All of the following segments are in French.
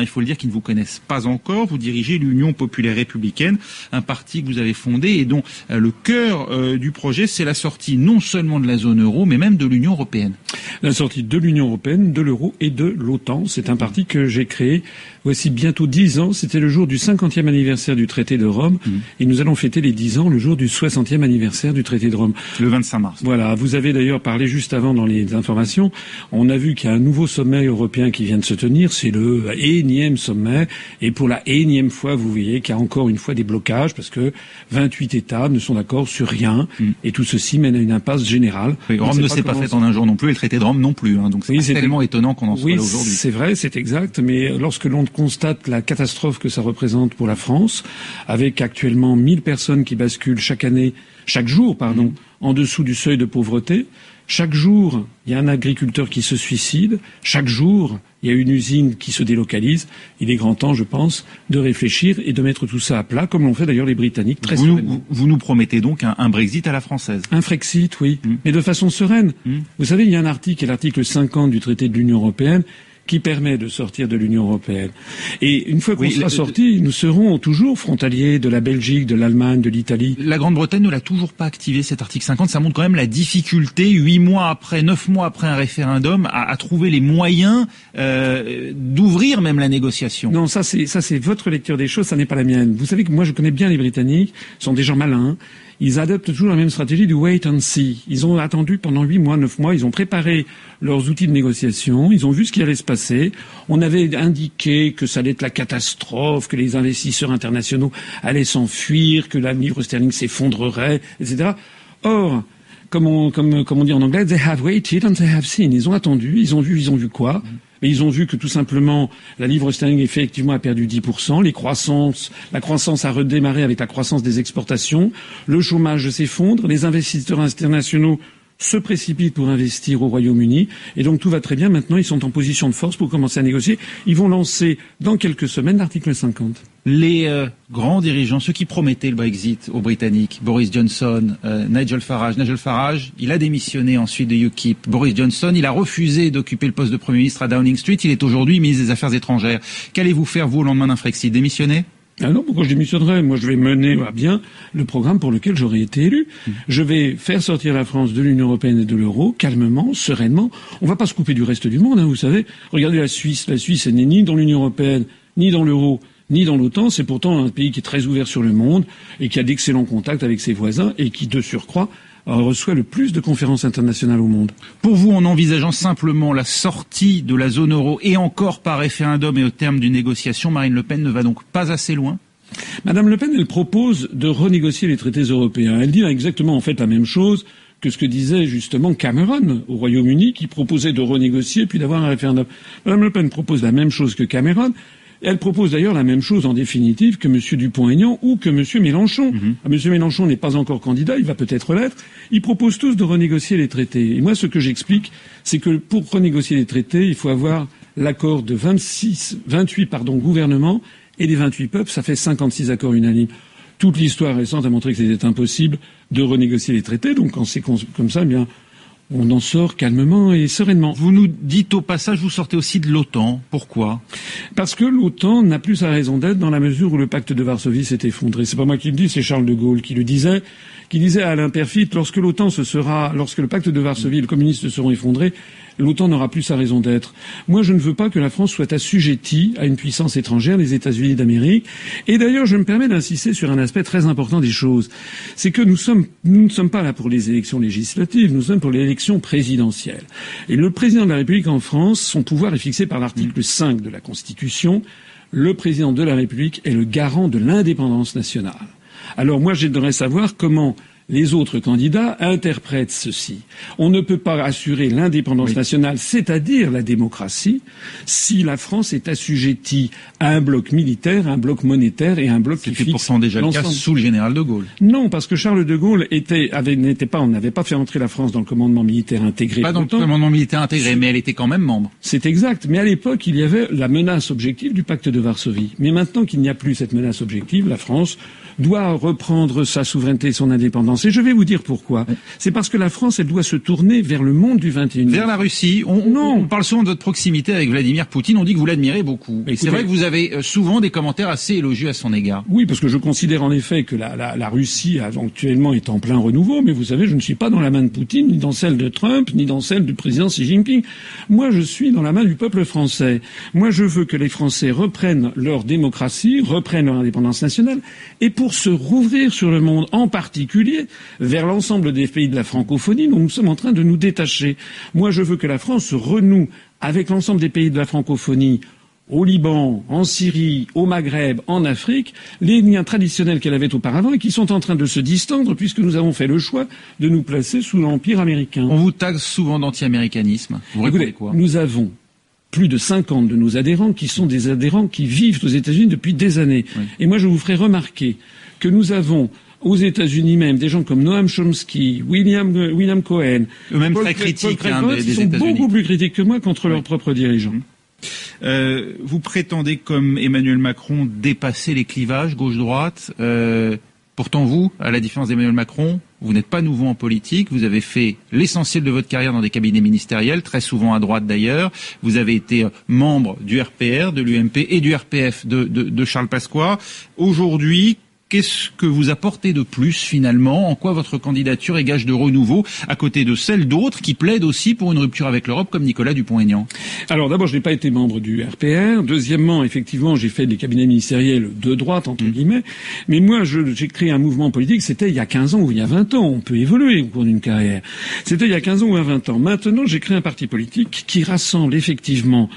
hein, il faut le dire, qui ne vous connaissent pas encore. Vous dirigez l'Union populaire républicaine, un parti que vous avez fondé et dont euh, le cœur euh, du projet, c'est la sortie non seulement de la zone euro, mais même de l'Union européenne. La sortie de l'Union européenne, de l'euro et de l'OTAN. C'est un parti que j'ai créé voici bientôt dix ans. C'était le jour du cinquantième anniversaire du traité de Rome. Mmh. Et nous allons fêter les dix ans le jour du soixantième anniversaire du traité de Rome. Le 25 mars. Voilà. Vous avez d'ailleurs parlé juste avant dans les informations. On a vu qu'il y a un nouveau sommet européen qui vient de se tenir. C'est le énième sommet. Et pour la énième fois, vous voyez qu'il y a encore une fois des blocages parce que 28 États ne sont d'accord sur rien. Mmh. Et tout ceci mène à une impasse générale. Rome ne s'est pas, fait en un jour non plus et le traité de Rome non plus. Hein. Donc c'est tellement étonnant qu'on en soit là aujourd'hui. C'est vrai, c'est exact. Mais lorsque l'on constate la catastrophe que ça représente pour la France, avec actuellement 1000 personnes qui basculent chaque année, chaque jour, pardon, mmh. En dessous du seuil de pauvreté. Chaque jour, il y a un agriculteur qui se suicide. Chaque jour, il y a une usine qui se délocalise. Il est grand temps, je pense, de réfléchir et de mettre tout ça à plat, comme l'ont fait d'ailleurs les Britanniques très vous nous, vous nous promettez donc un, Brexit à la française Un Frexit, oui, mmh. mais de façon sereine. Mmh. Vous savez, il y a un article, l'article 50 du traité de l'Union européenne, qui permet de sortir de l'Union européenne. Et une fois qu'on sera sorti, nous serons toujours frontaliers de la Belgique, de l'Allemagne, de l'Italie. La Grande-Bretagne ne l'a toujours pas activé cet article 50. Ça montre quand même la difficulté, huit mois après, neuf mois après un référendum, à, trouver les moyens euh, d'ouvrir même la négociation. Non, ça c'est ça c'est votre lecture des choses, ça n'est pas la mienne. Vous savez que moi je connais bien les Britanniques, ce sont des gens malins ils adoptent toujours la même stratégie du wait and see. Ils ont attendu pendant huit mois, neuf mois, ils ont préparé leurs outils de négociation, ils ont vu ce qui allait se passer. On avait indiqué que ça allait être la catastrophe, que les investisseurs internationaux allaient s'enfuir, que la livre sterling s'effondrerait, etc. Or, comme on, comme, comme on dit en anglais, they have waited and they have seen. Ils ont attendu, ils ont vu, ils ont vu quoi mais ils ont vu que tout simplement la livre sterling effectivement a perdu 10%, les croissances, la croissance a redémarré avec la croissance des exportations, le chômage s'effondre, les investisseurs internationaux se précipitent pour investir au Royaume-Uni. Et donc tout va très bien. Maintenant, ils sont en position de force pour commencer à négocier. Ils vont lancer dans quelques semaines l'article 50 les euh, grands dirigeants, ceux qui promettaient le Brexit aux Britanniques, Boris Johnson, euh, Nigel Farage. Nigel Farage, il a démissionné ensuite de UKIP. Boris Johnson, il a refusé d'occuper le poste de Premier ministre à Downing Street. Il est aujourd'hui ministre des Affaires étrangères. Qu'allez-vous faire, vous, au lendemain d'un Frexit? Démissionner? Ah non, pourquoi je démissionnerais Moi, je vais mener à bien le programme pour lequel j'aurais été élu. Mmh. Je vais faire sortir la France de l'Union européenne et de l'euro, calmement, sereinement. On ne va pas se couper du reste du monde, hein, vous savez. Regardez la Suisse. La Suisse n'est ni dans l'Union européenne, ni dans l'euro ni dans l'OTAN. C'est pourtant un pays qui est très ouvert sur le monde et qui a d'excellents contacts avec ses voisins et qui, de surcroît, reçoit le plus de conférences internationales au monde. Pour vous, en envisageant simplement la sortie de la zone euro et encore par référendum et au terme d'une négociation, Marine Le Pen ne va donc pas assez loin? Madame Le Pen, elle propose de renégocier les traités européens. Elle dit exactement en fait la même chose que ce que disait justement Cameron au Royaume-Uni, qui proposait de renégocier puis d'avoir un référendum. Madame Le Pen propose la même chose que Cameron. Elle propose d'ailleurs la même chose en définitive que M. Dupont-Aignan ou que M. Mélenchon. Mhm. Ah, M. Mélenchon n'est pas encore candidat, il va peut-être l'être. Ils proposent tous de renégocier les traités. Et moi, ce que j'explique, c'est que pour renégocier les traités, il faut avoir l'accord de 26, 28 pardon, gouvernements et des 28 peuples. Ça fait 56 accords unanimes. Toute l'histoire récente a montré que c'était impossible de renégocier les traités. Donc quand c'est comme ça, eh bien, on en sort calmement et sereinement. Vous nous dites au passage, vous sortez aussi de l'OTAN. Pourquoi? Parce que l'OTAN n'a plus sa raison d'être dans la mesure où le pacte de Varsovie s'est effondré. C'est pas moi qui le dis, c'est Charles de Gaulle qui le disait, qui disait à Alain Perfit, lorsque l'OTAN se sera, lorsque le pacte de Varsovie et le communiste seront effondrés, l'OTAN n'aura plus sa raison d'être. Moi, je ne veux pas que la France soit assujettie à une puissance étrangère, les États-Unis d'Amérique. Et d'ailleurs, je me permets d'insister sur un aspect très important des choses. C'est que nous, sommes, nous ne sommes pas là pour les élections législatives, nous sommes pour présidentielle. Et le président de la République en France, son pouvoir est fixé par l'article 5 de la Constitution. Le président de la République est le garant de l'indépendance nationale. Alors moi, j'aimerais savoir comment les autres candidats interprètent ceci. On ne peut pas assurer l'indépendance nationale, c'est-à-dire la démocratie, si la France est assujettie à un bloc militaire, un bloc monétaire et un bloc qui fixe pourtant déjà le cas sous le général de Gaulle. Non, parce que Charles de Gaulle était, n'était pas, on n'avait pas fait entrer la France dans le commandement militaire intégré. Pas dans le commandement militaire intégré, mais elle était quand même membre. C'est exact. Mais à l'époque, il y avait la menace objective du pacte de Varsovie. Mais maintenant qu'il n'y a plus cette menace objective, la France doit reprendre sa souveraineté et son indépendance. Et je vais vous dire pourquoi. C'est parce que la France, elle doit se tourner vers le monde du 21e. Vers la Russie. On, non. on parle souvent de votre proximité avec Vladimir Poutine. On dit que vous l'admirez beaucoup. Et c'est vrai que vous avez euh, souvent des commentaires assez élogieux à son égard. Oui, parce que je considère en effet que la, la, la Russie actuellement est en plein renouveau. Mais vous savez, je ne suis pas dans la main de Poutine, ni dans celle de Trump, ni dans celle du président Xi Jinping. Moi, je suis dans la main du peuple français. Moi, je veux que les Français reprennent leur démocratie, reprennent leur indépendance nationale, et pour se rouvrir sur le monde, en particulier vers l'ensemble des pays de la francophonie dont nous sommes en train de nous détacher. Moi, je veux que la France se renoue avec l'ensemble des pays de la francophonie au Liban, en Syrie, au Maghreb, en Afrique, les liens traditionnels qu'elle avait auparavant et qui sont en train de se distendre puisque nous avons fait le choix de nous placer sous l'empire américain. On vous taxe souvent d'anti-américanisme. Vous Écoutez, quoi? Nous avons plus de 50 de nos adhérents qui sont des adhérents qui vivent aux États-Unis depuis des années. Et moi, je vous ferai remarquer que nous avons aux États-Unis même des gens comme Noam Chomsky, William, William Cohen, eux-mêmes très critiques hein, des, sont beaucoup plus critiques que moi contre leurs propres dirigeants. Mmh. Euh, vous prétendez, comme Emmanuel Macron, dépasser les clivages gauche-droite. Euh, pourtant, vous, à la différence d'Emmanuel Macron, vous n'êtes pas nouveau en politique. Vous avez fait l'essentiel de votre carrière dans des cabinets ministériels, très souvent à droite d'ailleurs. Vous avez été membre du RPR, de l'UMP et du RPF de Charles Pasqua. Aujourd'hui, Qu'est-ce que vous apportez de plus finalement? En quoi votre candidature est gage de renouveau à côté de celle d'autres qui plaident aussi pour une rupture avec l'Europe comme Nicolas Dupont-Aignan? Alors d'abord, je n'ai pas été membre du RPR. Deuxièmement, effectivement, j'ai fait des cabinets ministériels de droite, entre mmh. guillemets. Mais moi, j'ai créé un mouvement politique, c'était il y a 15 ans ou il y a 20 ans. On peut évoluer au cours d'une carrière. C'était il y a 15 ans ou il y a 20 ans. Maintenant, j'ai créé un parti politique qui rassemble effectivement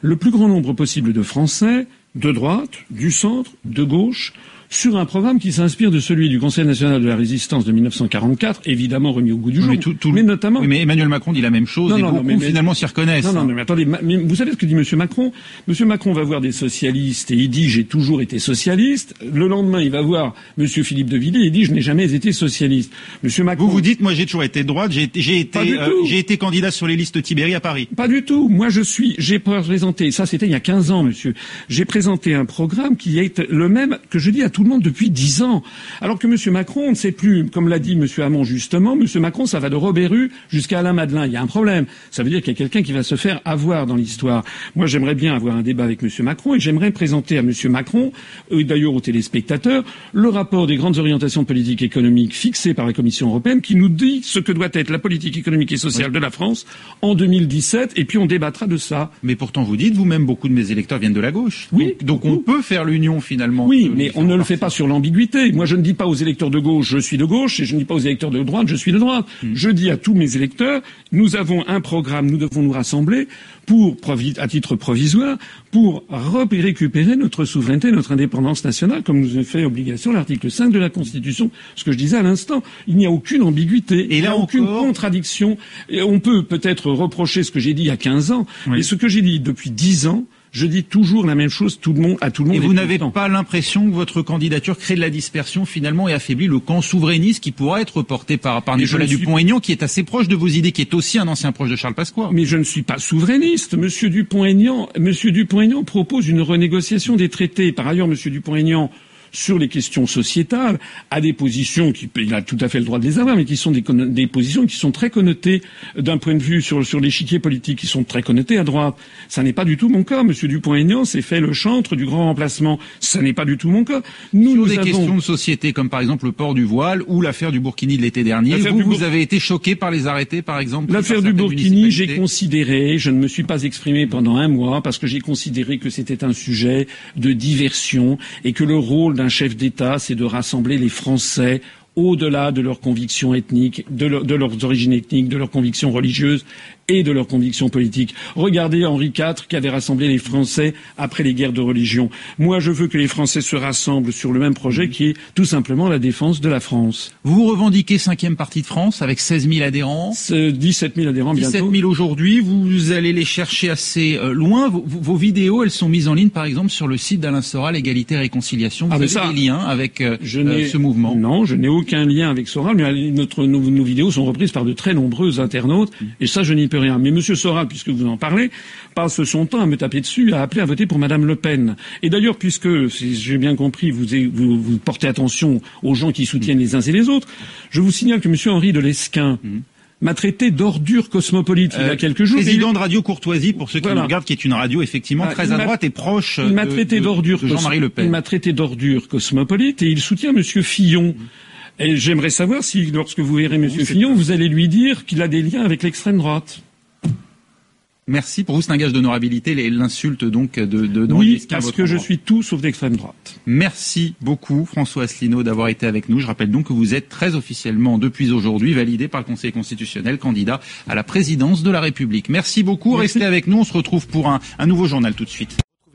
le plus grand nombre possible de Français de droite, du centre, de gauche, sur un programme qui s'inspire de celui du Conseil national de la résistance de 1944, évidemment remis au goût du jour, mais, notamment. mais Emmanuel Macron dit la même chose et beaucoup finalement s'y reconnaissent. Non, non, mais attendez, vous savez ce que dit Monsieur Macron? Monsieur Macron va voir des socialistes et il dit j'ai toujours été socialiste. Le lendemain, il va voir Monsieur Philippe de Villiers et il dit je n'ai jamais été socialiste. Monsieur Macron. Vous vous dites moi j'ai toujours été de droite, j'ai été, j'ai été, euh, j'ai été candidat sur les listes Tibéri à Paris. Pas du tout. Moi je suis, j'ai présenté, ça c'était il y a 15 ans, Monsieur. J'ai présenté un programme qui est le même que je dis à tout tout le monde depuis dix ans. Alors que M. Macron, on ne sait plus, comme l'a dit M. Hamon justement, M. Macron, ça va de Robert jusqu'à Alain Madelin. Il y a un problème. Ça veut dire qu'il y a quelqu'un qui va se faire avoir dans l'histoire. Moi, j'aimerais bien avoir un débat avec M. Macron et j'aimerais présenter à M. Macron, et d'ailleurs aux téléspectateurs, le rapport des grandes orientations politiques et économiques fixées par la Commission européenne qui nous dit ce que doit être la politique économique et sociale de la France en 2017 et puis on débattra de ça. Mais pourtant, vous dites vous-même, beaucoup de mes électeurs viennent de la gauche. Oui. Donc, donc on peut faire l'union finalement. Oui, mais on ne le fait pas sur l'ambiguïté. Moi, je ne dis pas aux électeurs de gauche, je suis de gauche, et je ne dis pas aux électeurs de droite, je suis de droite. Hmm. Je dis à tous mes électeurs, nous avons un programme, nous devons nous rassembler pour, à titre provisoire, pour récupérer notre souveraineté, notre indépendance nationale, comme nous a fait obligation l'article 5 de la Constitution. Ce que je disais à l'instant, il n'y a aucune ambiguïté, il n'y a aucune contradiction. Et on peut peut-être reprocher ce que j'ai dit il y a 15 ans, et ce que j'ai dit depuis 10 ans, je dis toujours la même chose tout le monde, à tout le monde. Et vous n'avez pas l'impression que votre candidature crée de la dispersion finalement et affaiblit le camp souverainiste qui pourra être porté par, par Nicolas Dupont-Aignan, qui est assez proche de vos idées, qui est aussi un ancien proche de Charles Pasqua. Mais je ne suis pas souverainiste. Monsieur Dupont-Aignan, Monsieur Dupont-Aignan propose une renégociation des traités. Par ailleurs, Monsieur Dupont-Aignan sur les questions sociétales à des positions qui il a tout à fait le droit de les avoir, mais qui sont des, des positions qui sont très connotées d'un point de vue sur, sur l'échiquier politique, qui sont très connotées à droite. Ça n'est pas du tout mon cas. Monsieur Dupont-Aignan s'est fait le chantre du grand remplacement. Ça n'est pas du tout mon cas. Nous, sur des questions de société, comme par exemple le port du voile ou l'affaire du Burkini de l'été dernier, vous, vous avez été choqué par les arrêtés, par exemple L'affaire du Burkini, j'ai considéré, je ne me suis pas exprimé pendant un mois parce que j'ai considéré que c'était un sujet de diversion et que le rôle d'un chef d'État, c'est de rassembler les Français au-delà de leurs convictions ethniques, de, de, leurs origines ethniques, de leurs convictions religieuses et de leurs convictions politiques. Regardez Henri IV qui avait rassemblé les Français après les guerres de religion. Moi, je veux que les Français se rassemblent sur le même projet qui est tout simplement la défense de la France. Vous revendiquez cinquième partie de France avec 16 000 adhérents 17 000 adhérents bientôt. 17 000 aujourd'hui. Vous allez les chercher assez euh, loin. Vos, vos, vidéos, elles sont mises en ligne, par exemple, sur le site d'Alain Soral, Égalité et Réconciliation. Vous ah, avez des liens avec euh, je euh, ce mouvement Non, je n'ai aucun lien avec Soral, mais notre, nos, nos, vidéos sont reprises par de très nombreux internautes, et ça, je n'y peux rien. Mais Monsieur Soral, puisque vous en parlez, passe son temps à me taper dessus, à appeler à voter pour Madame Le Pen. Et d'ailleurs, puisque, si j'ai bien compris, vous, vous, vous, portez attention aux gens qui soutiennent les uns et les autres, je vous signale que Monsieur Henri de Lesquin, m'a traité d'ordure cosmopolite il y a euh, quelques jours. Président de Radio Courtoisie, pour ceux qui nous regardent, qui est une radio effectivement ah, très à droite et proche il m'a traité d'ordure Jean-Marie Le Pen. Il m'a traité d'ordure cosmopolite et il soutient Monsieur Fillon. Et j'aimerais savoir si, lorsque vous verrez Monsieur Fillon, vous allez lui dire qu'il a des liens avec l'extrême droite. Merci. Pour vous, c'est un gage d'honorabilité, l'insulte donc de, de Oui, parce que je suis tout sauf d'extrême droite. Merci beaucoup, François Asselineau, d'avoir été avec nous. Je rappelle donc que vous êtes très officiellement, depuis aujourd'hui, validé par le Conseil constitutionnel, candidat à la présidence de la République. Merci beaucoup. Restez avec nous. On se retrouve pour un, un nouveau journal tout de suite.